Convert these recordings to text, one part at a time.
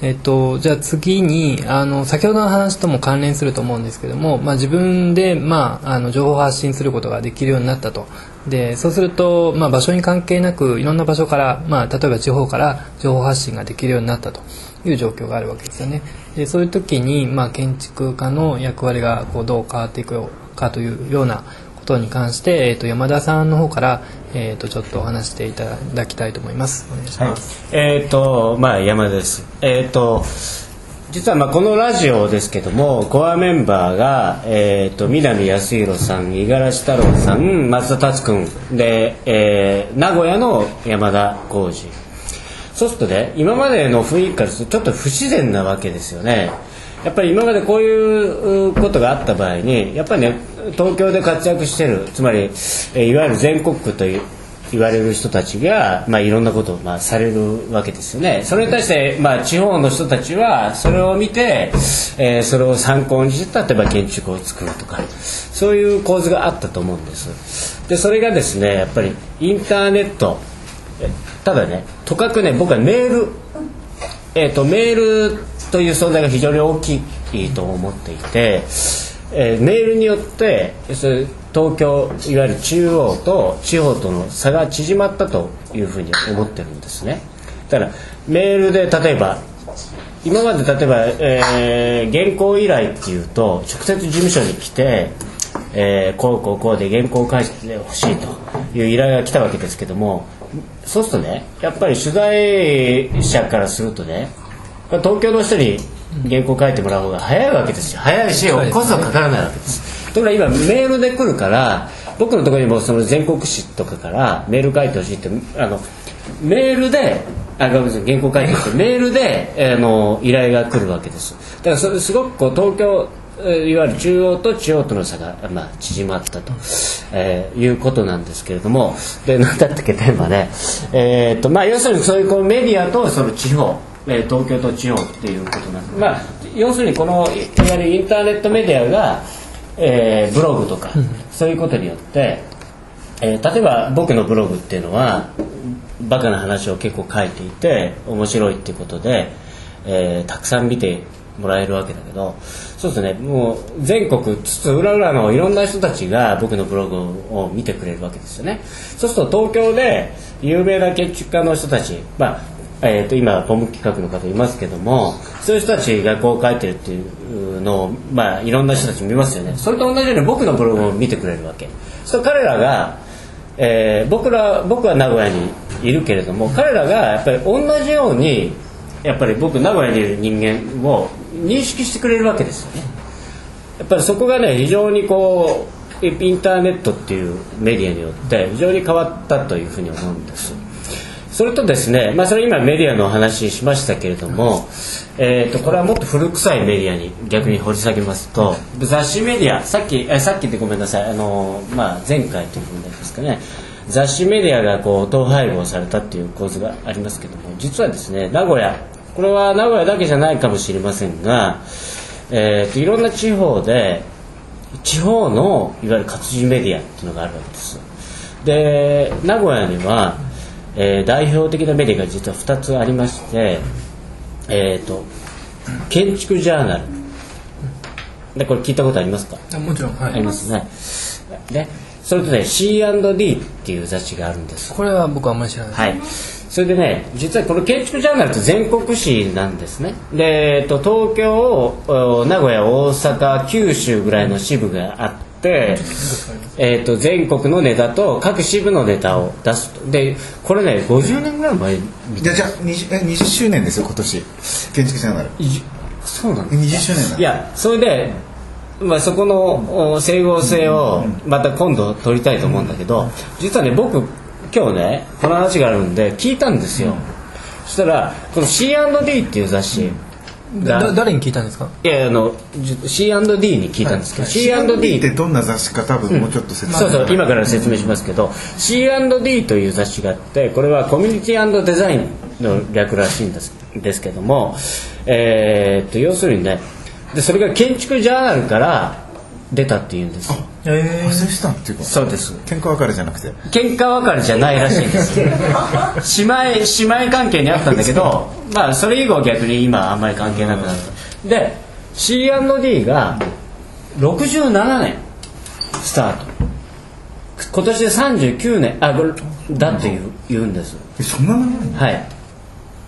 えっと、じゃあ次にあの先ほどの話とも関連すると思うんですけども、まあ、自分で、まあ、あの情報発信することができるようになったと。でそうすると、まあ、場所に関係なくいろんな場所から、まあ、例えば地方から情報発信ができるようになったと。いう状況があるわけですよね。でそういう時に、まあ、建築家の役割がこうどう変わっていくかというようなことに関して、えー、と山田さんの方から、えー、とちょっとお話していただきたいと思います。お願いします、はい、えっ、ー、とまあ山田です。えっ、ー、と実はまあこのラジオですけどもコアメンバーが、えーと、南康弘さん五十嵐太郎さん松田達君で、えー、名古屋の山田浩二そうするとね今までの雰囲気からするとちょっと不自然なわけですよね。やっぱり今までこういうことがあった場合にやっぱりね東京で活躍してるつまりえいわゆる全国区という言われる人たちが、まあ、いろんなことを、まあ、されるわけですよね。それに対して、まあ、地方の人たちはそれを見て、えー、それを参考にして例えば建築を作るとかそういう構図があったと思うんです。でそれがですねやっぱりインターネットただねとかくね僕はメール、えーと、メールという存在が非常に大きいと思っていて、えー、メールによって東京いわゆる中央と地方との差が縮まったというふうに思ってるんですね。だからメールで例えば今まで例えば、えー、原稿依頼っていうと直接事務所に来て、えー、こうこうこうで原稿を返してほしいという依頼が来たわけですけどもそうするとねやっぱり取材者からするとね東京の人に原稿書いてもらう方が早いわけですよ。早いしコストはかからないわけです。ところが今メールで来るから僕のところにもその全国紙とかからメール書いてほしいってあのメールであごめんなさい原稿書いてほしい メールであの依頼が来るわけです。だからそれすごくこう東京いわゆる中央と地方との差が、まあ、縮まったと、えー、いうことなんですけれども。で何だったっけテーマね、えーとまあ、要するにそういうこうメディアとその地方え東京と地方っていうことなんで。す、まあ、要するにこのいわゆるインターネットメディアが、えー、ブログとか、そういうことによって、えー、例えば僕のブログっていうのはバカな話を結構書いていて面白いっていうことで、えー、たくさん見てもらえるわけだけどそうですね。もう全国つつ裏裏のいろんな人たちが僕のブログを見てくれるわけですよね。そうすると東京で有名な建築家の人たち、まあ、えー、と今ポム企画の方いますけどもそういう人たちがこう書いてるっていうのを、まあ、いろんな人たち見ますよね。それと同じように僕のブログを見てくれるわけ。そう彼らが、えー、僕ら僕は名古屋にいるけれども彼らがやっぱり同じようにやっぱり僕名古屋にいる人間を認識してくれるわけですよね。やっぱりそこがね非常にこうインターネットっていうメディアによって非常に変わったというふうに思うんです。それとですね、まあ、それ今メディアのお話しましたけれども、えー、とこれはもっと古臭いメディアに逆に掘り下げますと雑誌メディアさっきえさっきでごめんなさいあの、まあ、前回という問題ですかね。雑誌メディアがこう統廃合されたっていう構図がありますけども実はですね名古屋これは名古屋だけじゃないかもしれませんが、えー、といろんな地方で地方のいわゆる活字メディアっていうのがあるわけです。で名古屋にはえー、代表的なメディアが実は2つありまして、えーと、建築ジャーナル。でこれ聞いたことありますか？もちろん、はい、ありますね。でそれとね C&D っていう雑誌があるんです。これは僕はあんまり知らない。はい。それでね実はこの建築ジャーナルって全国紙なんですね。で、えーと、東京名古屋大阪九州ぐらいの支部があって、えー、と全国のネタと各支部のネタを出すと。でこれね50年ぐらい前じゃじゃ 20, 20周年ですよ今年。建築者なら。そうなんです20周年いやそれでまあ、そこの整合性をまた今度取りたいと思うんだけど実はね僕今日ねこの話があるんで聞いたんですよ、そしたらこの C&D っていう雑誌、だ誰に聞いたんですか？いやあの C&D に聞いたんですけど、はい、C&D ってどんな雑誌か多分もうちょっと説明、うん、そうそう今から説明しますけど C&D という雑誌があってこれはコミュニティデザインの略らしいんですですけども、えー、っと要するにねでそれが建築ジャーナルから出たっていうんですえあそうしたっていうか。そうです。喧嘩別れじゃなくて。喧嘩別れじゃないらしいんです。姉妹姉妹関係にあったんだけどまあそれ以後逆に今あんまり関係なくなった。で C&D が67年スタート。今年で39年あだって言う言うんです。えそんな長いの？はい。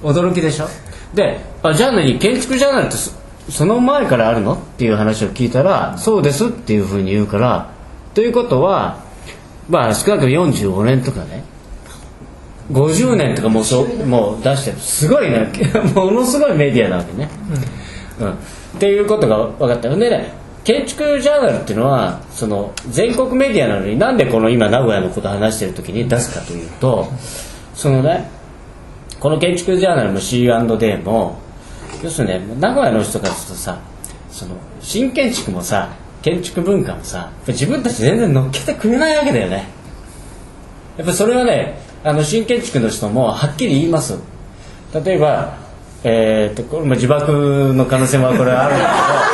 驚きでしょ？であじゃあ何建築ジャーナルってそその前からあるの？っていう話を聞いたらそうですっていうふうに言うからということはまあ少なくとも45年とかね。50年とかもうそうもう出してる。すごいね。ものすごいメディアなわけね、うん。っていうことが分かった。よでね建築ジャーナルっていうのはその全国メディアなのになんでこの今名古屋のことを話してる時に出すかというとそのねこの建築ジャーナルも C&D も要するにね名古屋の人からするとさその新建築もさ建築文化もさ自分たち全然乗っけてくれないわけだよね。やっぱそれはねあの新建築の人もはっきり言います。例えばえー、とこれも自爆の可能性もこれあるんだけど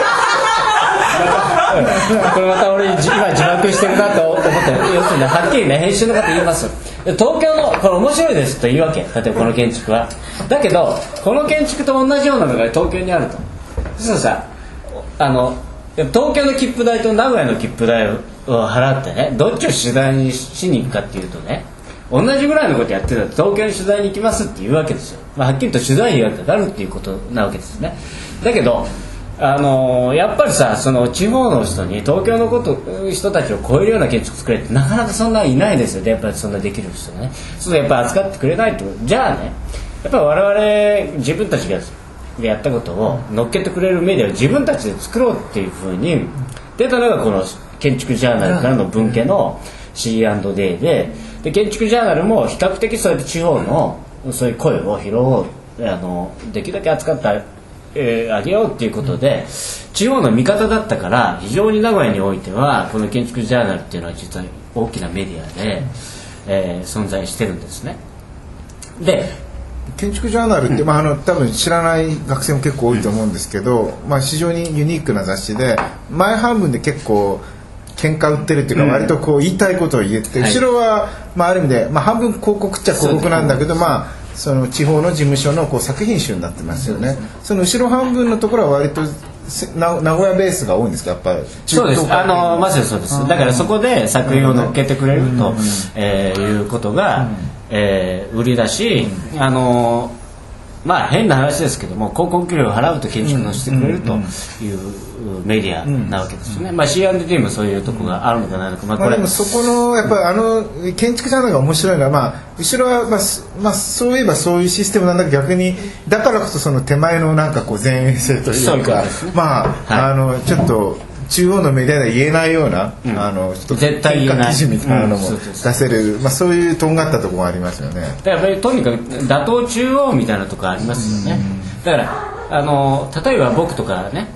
これまた俺今自爆してるなと思って要するにはっきりね編集の方言います東京のこれ面白いですと言うわけ。例えばこの建築は。だけどこの建築と同じようなのが東京にあると。そしたらさあの東京の切符代と名古屋の切符代を払ってねどっちを取材にしに行くかっていうとね同じぐらいのことやってたら東京に取材に行きますって言うわけですよ、まあ、はっきりと取材費がかかるっていうことなわけですね。だけどあのやっぱりさその地方の人に東京のこと人たちを超えるような建築作れってなかなかそんないないですよね。やっぱりそんなできる人ね。そうやっぱ扱ってくれないと。じゃあねやっぱ我々自分たちがやったことを乗っけてくれるメディアを自分たちで作ろうっていうふうに出たのがこの建築ジャーナルからの文系の C&D でで建築ジャーナルも比較的そうやって地方のそういう声を拾おうあのできるだけ扱ってあ,、えーあげようっていうことで地方の味方だったから非常に名古屋においてはこの建築ジャーナルっていうのは実は大きなメディアで、えー存在してるんですね。で建築ジャーナルって、まあ、あの多分知らない学生も結構多いと思うんですけど、まあ、非常にユニークな雑誌で前半分で結構喧嘩売ってるっていうか、割とこう言いたいことを言って、はい。後ろは、まあ、ある意味で、まあ、半分広告っちゃ広告なんだけど、まあ、その地方の事務所のこう作品集になってますよね。その後ろ半分のところは割とせな名古屋ベースが多いんですか？やっぱりそうです。あのまずさにそうです。だからそこで作品を乗っけてくれると、えーいうことが、えー売りだし、あのまあ変な話ですけども広告料を払うと建築をしてくれるというメディアなわけですよね。まあ C&D もそういうとこがあるのかないのか、まあこれまあ、でもそこのやっぱりあの建築ジャーナルが面白いのは、まあ、後ろは、まあすまあ、そういえばそういうシステムなんだけど逆にだからこそその手前のなんかこう前衛性といううことですね。まあ、はい。あのちょっと中央のメディアでは言えないような、あのちょっと絶対言えない。記事みたいなのも出せる、まあ、そういうとんがったところがありますよね。だからやっぱりとにかく打倒中央みたいなとこありますよね、だからあの例えば僕とかね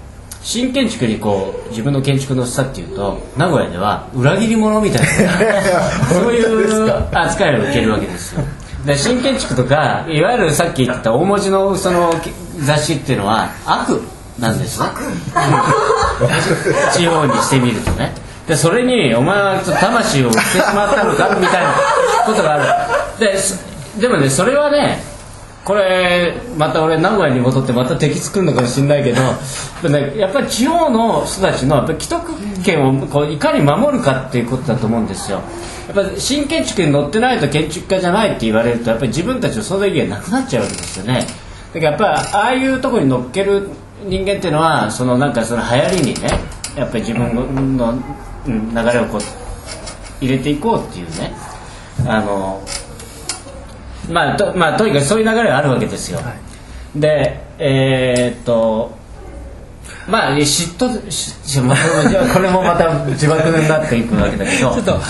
新建築にこう自分の建築のしたっていうと名古屋では裏切り者みたいな そういう扱いを受けるわけですよ。で新建築とかいわゆるさっき言った大文字のその雑誌っていうのは悪なんですね。地方にしてみるとね。でそれにお前はちょっと魂を売ってしまったのかみたいなことがある。ですでもねそれはねこれまた俺名古屋に戻ってまた敵作るのかもしれないけどやっぱり地方の人たちの既得権をこういかに守るかっていうことだと思うんですよ。やっぱ新建築に乗ってないと建築家じゃないって言われるとやっぱり自分たちの相談意見なくなっちゃうわけですよね。だからやっぱああいうところに乗っける人間っていうのはそのなんかその流行りにねやっぱり自分の、流れをこう入れていこうっていうね。あのまあとまあとにかくそういう流れがあるわけですよ、でえーっとまあ嫉妬ししまあじゃあこれもまた自爆になっていくわけだけど。ちょっとやっ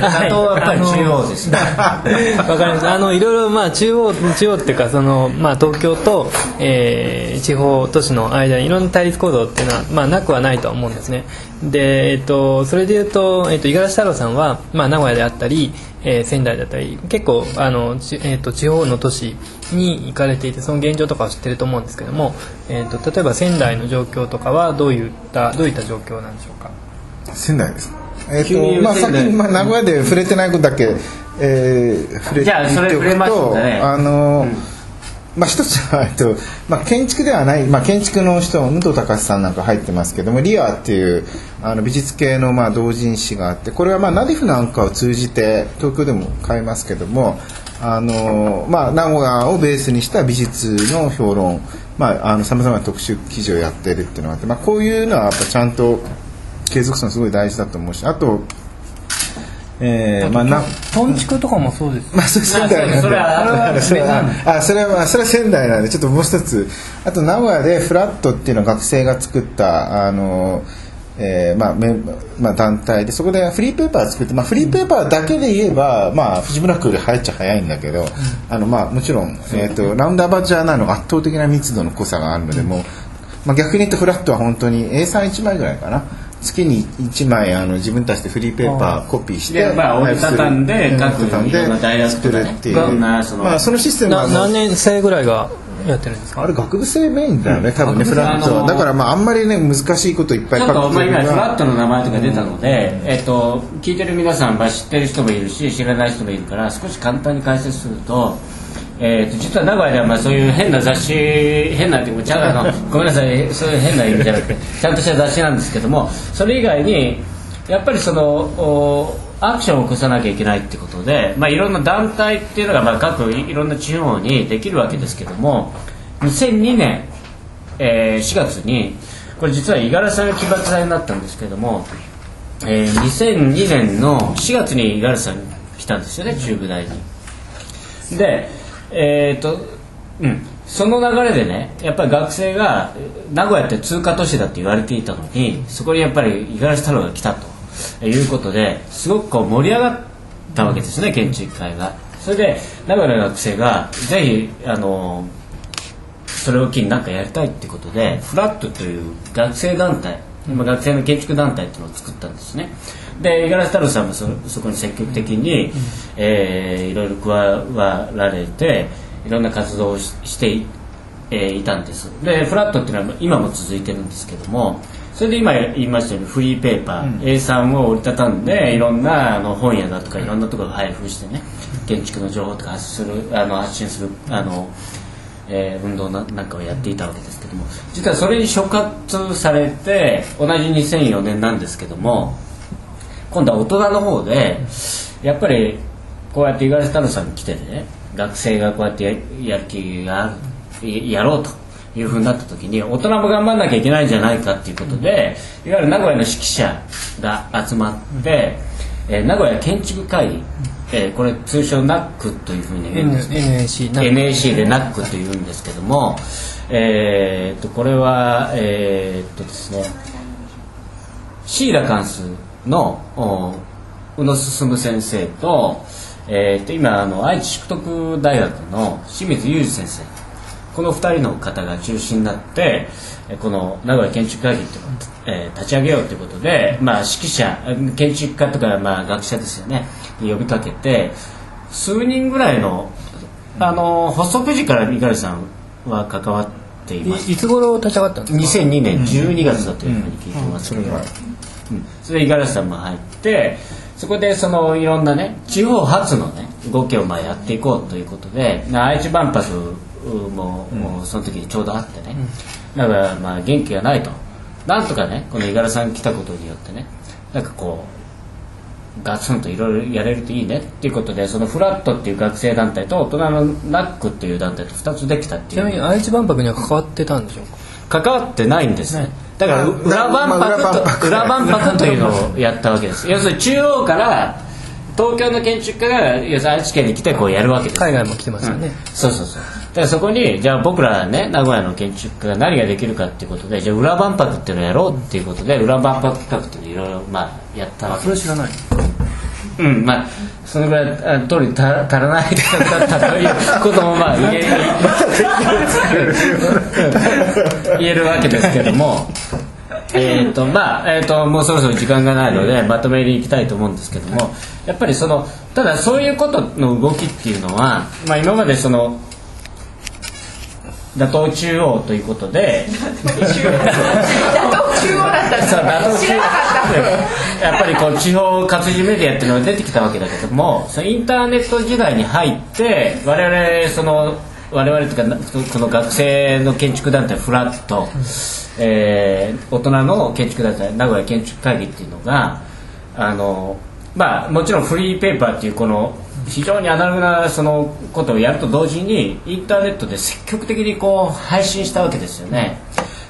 ぱはいりやっぱり中央ですね。わかりますあのいろいろまあ中央中央っていうかそのまあ東京と、えー地方都市の間にいろんな対立構造っていうのはまあなくはないとは思うんですね。でえっとそれでいうとえっと五十嵐太郎さんはまあ名古屋であったり、えー仙台だったり結構あのちえっと地方の都市に行かれていてその現状とかを知ってると思うんですけどもえっと例えば仙台の状況とかはどういったどういった状況なんでしょうか？仙台です。えっ、急にとまあさっき、まあ、名古屋で触れてないことだけ、えー、触れじゃあそれ言っておく触れましょうかね。あの、まあ、一つは、えっとまあ、建築ではない、まあ、建築の人武藤隆さんなんか入ってますけどもリアっていうあの美術系のまあ同人誌があってこれはまあナディフなんかを通じて東京でも買えますけどもあの、まあ、名古屋をベースにした美術の評論さまざ、まな特集記事をやってるっていうのがあって、まあ、こういうのはやっぱちゃんと継続するのすごい大事だと思うしあとえー、まあなトンチクとかもそうですまあ、それ仙台なんであそれはあそれは仙台なんでちょっともう一つ。あと名古屋でフラットっていうのを学生が作ったあのえーまあめまあ、団体でそこでフリーペーパー作って、まあ、フリーペーパーだけで言えば、まあ、藤村区より早いっちゃ早いんだけど、あのまあ、もちろん、えー、とラウンドアバチャーなの圧倒的な密度の濃さがあるので、もうまあ、逆に言うとフラットは本当に A31 枚ぐらいかな月に1枚あの自分たちでフリーペーパーコピーしてでまあ折りたたんでうん。各いろんな大学とかね作るっていう。まあ、そのシステムは何年生ぐらいがやってるんですか？あれ学部生メインだよね多分ねフラットだからまああんまりね難しいこといっぱいちょっとまあ今フラッはトの名前とか出たので、えっと、聞いてる皆さんは知ってる人もいるし知らない人もいるから少し簡単に解説すると,、えっと実は名古屋ではまあそういう変な雑誌変なっていう ごめんなさいそういう変な意味じゃなくて ちゃんとした雑誌なんですけどもそれ以外にやっぱりそのおアクションを起こさなきゃいけないってことで、まあ、いろんな団体っていうのがまあ各いいろんな地方にできるわけですけども2002年えー4月にこれ実は五十嵐さんが起爆剤になったんですけれども、えー2002年の4月に五十嵐さん来たんですよね中部大に。でえっ、とうん。その流れでねやっぱり学生が名古屋って通過都市だって言われていたのにそこにやっぱり五十嵐太郎が来たと。いうことですごくこう盛り上がったわけですね建築会が。それで名古屋の学生がぜひあのそれを機に何かやりたいってことでフラットという学生団体、まあ学生の建築団体っていうのを作ったんですね。で五十嵐太郎さんもそそこに積極的に、えーいろいろ加わられていろんな活動をししてい,、えーいたんです。でフラットっていうのは今も続いてるんですけどもそれで今言いましたようにフリーペーパー、A3 を折りたたんでいろんなあの本屋だとかいろんなところを配布してね建築の情報とか発するあの発信するあのえー運動ななんかをやっていたわけですけども実はそれに触発されて同じ2004年なんですけども今度は大人の方でやっぱりこうやって五十嵐太郎さんに来てね学生がこうやってややる気がややろうというふうになった時に大人も頑張んなきゃいけないんじゃないかっていうことでいわゆる名古屋の指揮者が集まって、えー名古屋建築会議、えーこれ通称 NAC というふうに言うんですなんか NAC で NAC というんですけども、えーっとこれはえーっとですねシーラ関数のお宇野進先生と,、えーっと今あの愛知淑徳大学の清水裕二先生。この2人の方が中心になってえーこの名古屋建築会議っていうのを、えー立ち上げようということで、まあ、指揮者建築家とか、まあ、学者ですよね。に呼びかけて数人ぐらいのあの発足時から五十嵐さんは関わっています。いいつ頃立ち上がったんですか？2002年12月だというふうに聞いてますけど、うんそれで五十嵐さんも入ってそこでそのいろんなね地方発のね動きをまあやっていこうということでな愛知万博も,、もうその時にちょうどあってね、だからまあ元気がないと。なんとかねこの五十嵐さん来たことによってねなんかこうガツンといろいろやれるといいねっていうことでそのフラットっていう学生団体と大人のナックっていう団体と2つできたってちなみにいう愛知万博には関わってたんでしょうか？関わってないんですねだからあ裏万博と博。裏万博というのをやったわけです。要するに中央から東京の建築家が要するに愛知県に来てこうやるわけです。海外も来てますよね、そうそうそう。だからそこにじゃあ僕らね名古屋の建築家が何ができるかっていうことでじゃあ裏万博っていうのをやろうっていうことで裏万博企画っていうのをいろいろまあやったわけです。それ知らない。うんまあそのぐらいあ通り足ら足らないだったということもまあ言え 言えるわけですけども えっとまあえっ、ともうそろそろ時間がないのでまとめに行きたいと思うんですけどもやっぱりそのただそういうことの動きっていうのは、まあ、今までその打倒中央ということで打倒中央だったんそう打倒だ知らなかった。やっぱりこう地方活字メディアっていうのが出てきたわけだけどもそのインターネット時代に入って我々その我々というかこの学生の建築団体フラット、えー大人の建築団体名古屋建築会議っていうのがあのまあもちろんフリーペーパーっていうこの非常にアナログなそのことをやると同時にインターネットで積極的にこう配信したわけですよね。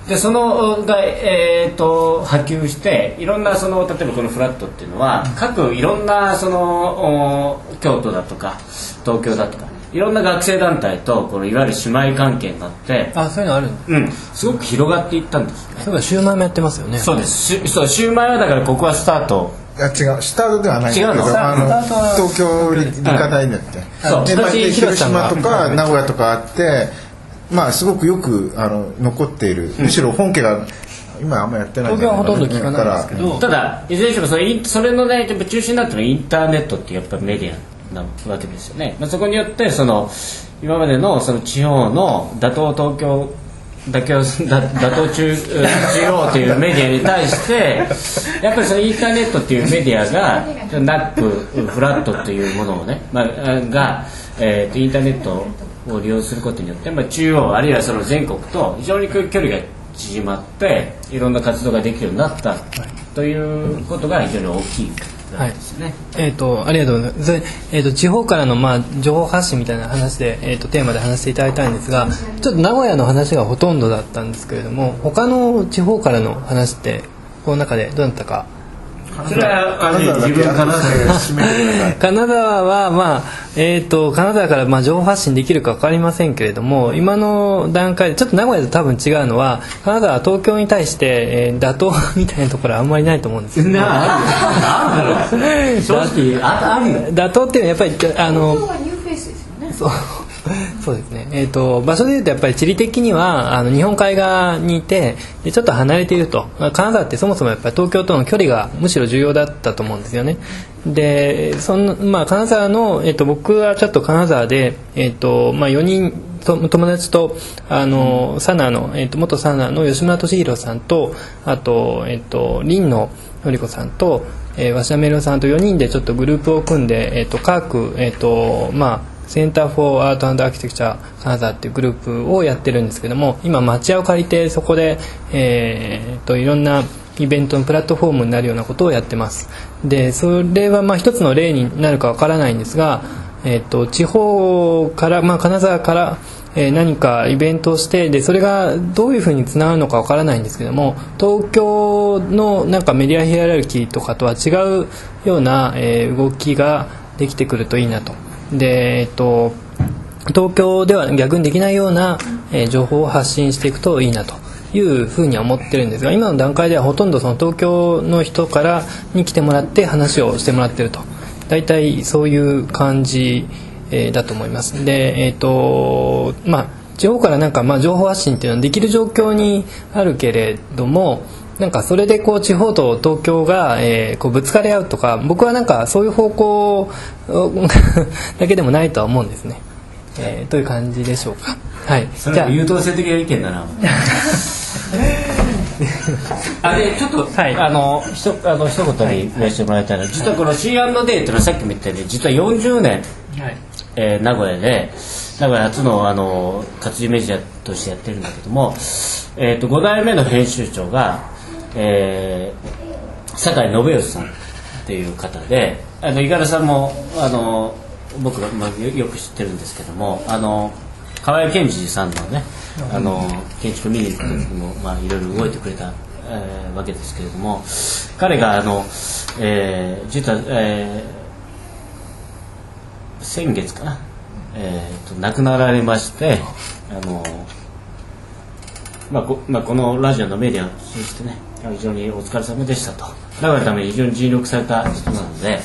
でそのが、えー、と波及していろんなその例えばこのフラットっていうのは各いろんなその京都だとか東京だとかいろんな学生団体とこのいわゆる姉妹関係になって、あそういうのあるうん、すごく広がっていったんですね。そういえばシューマイもやってますよね。そうです。しそうシューマイはだからここはスタート。いや違う。スタートではない違うの？どあの東京理理科大だって。そうでまあで昔広島と広か名古屋とかあってまあすごくよくあの残っている。むしろ本家が今あんまやってない東京はほとんど聞かだないですけど。ただいずれにしてもそれそれのねやっぱ中心になってるのはインターネットっていうやっぱメディアなわけですよね、まあ、そこによってその今までのその地方の打倒東京打倒 打打倒中中央というメディアに対してやっぱりそのインターネットっていうメディアがナックフラットっていうものをね、まあ、が、えーとインターネットを利用することによって、まあ、中央あるいはその全国と非常に距離が縮まっていろんな活動ができるようになったということが非常に大きい。はいですね。えー、とありがとうございますえっ、ー、と地方からの、まあ、情報発信みたいな話で、えー、とテーマで話していただいたんですがちょっと名古屋の話がほとんどだったんですけれども他の地方からの話ってこの中でどうだったかそれは自分から締めてください。金沢は、まあえー、と金沢からまあ情報発信できるか分かりませんけれども今の段階でちょっと名古屋と多分違うのは金沢は東京に対して、えー打倒みたいなところはあんまりないと思うんですよ。なあある。よ正直ああるよ。打倒っていうのはやっぱりあの今日はニューフェイスですよね。そうそうですね、えー、と場所でいうとやっぱり地理的にはあの日本海側にいてでちょっと離れていると。まあ金沢ってそもそもやっぱり東京との距離がむしろ重要だったと思うんですよね。でその、まあ、金沢の、えー、と僕はちょっと金沢で、えーとまあ、4人と友達とあの、サナの、えー、と元サナの吉村俊弘さんとあと,、えー、と林野のり子さんと、えー、鷲田メロさんと4人でちょっとグループを組んで、えー、と科学、えーとまあ、センター・フォー・アート・アーキテクチャ金沢っていうグループをやってるんですけども今町屋を借りてそこで、えー、といろんなイベントのプラットフォームになるようなことをやってます。でそれはまあ一つの例になるかわからないんですが、えー、と地方から、まあ、金沢からえー何かイベントをしてでそれがどういうふうにつながるのかわからないんですけども東京のなんかメディアヒエラルキーとかとは違うような、えー動きができてくるといいなと。でえっと東京では逆にできないような、え情報を発信していくといいなというふうには思ってるんですが今の段階ではほとんどその東京の人からに来てもらって話をしてもらってると大体そういう感じ、えだと思いますでえっ、とまあ地方からなんかまあ情報発信っていうのはできる状況にあるけれどもなんかそれでこう地方と東京が、えーこうぶつかり合うとか僕はなんかそういう方向 だけでもないとは思うんですね、えーという感じでしょうか。はい。それは優等生的な意見だな。あでちょっと、はい。あのひとあの一言に言わせてもらいたいのは、実はこの C&D っていうのはさっきも言ったように実は40年、はい。えー名古屋で名古屋初のあの活字メディアとしてやってるんだけども、えー、と5代目の編集長が、えー、酒井信義さんっていう方であの五十嵐さんもあの僕が、まあ、よく知ってるんですけどもあの河合健二さんのねあの建築見に行った時も、まあ、いろいろ動いてくれた、えーわけですけれども彼があの、えー実は、えー先月かな、えー、と亡くなられましてあの、まあこまあ、このラジオのメディアを通じてね非常にお疲れ様でしたと。名古屋のために非常に尽力された人なので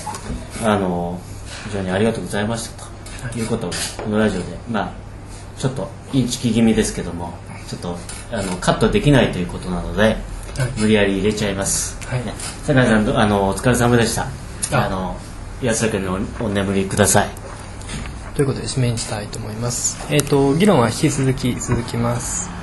あの非常にありがとうございましたと。いうことをこのラジオでまあちょっとインチキ気味ですけどもちょっとあのカットできないということなので、無理やり入れちゃいます、はい。ね。酒井さんどあのお疲れ様でした。あ。あの安らかにおお眠りください。ということで締めにしたいと思います。えっ、と議論は引き続き続きます。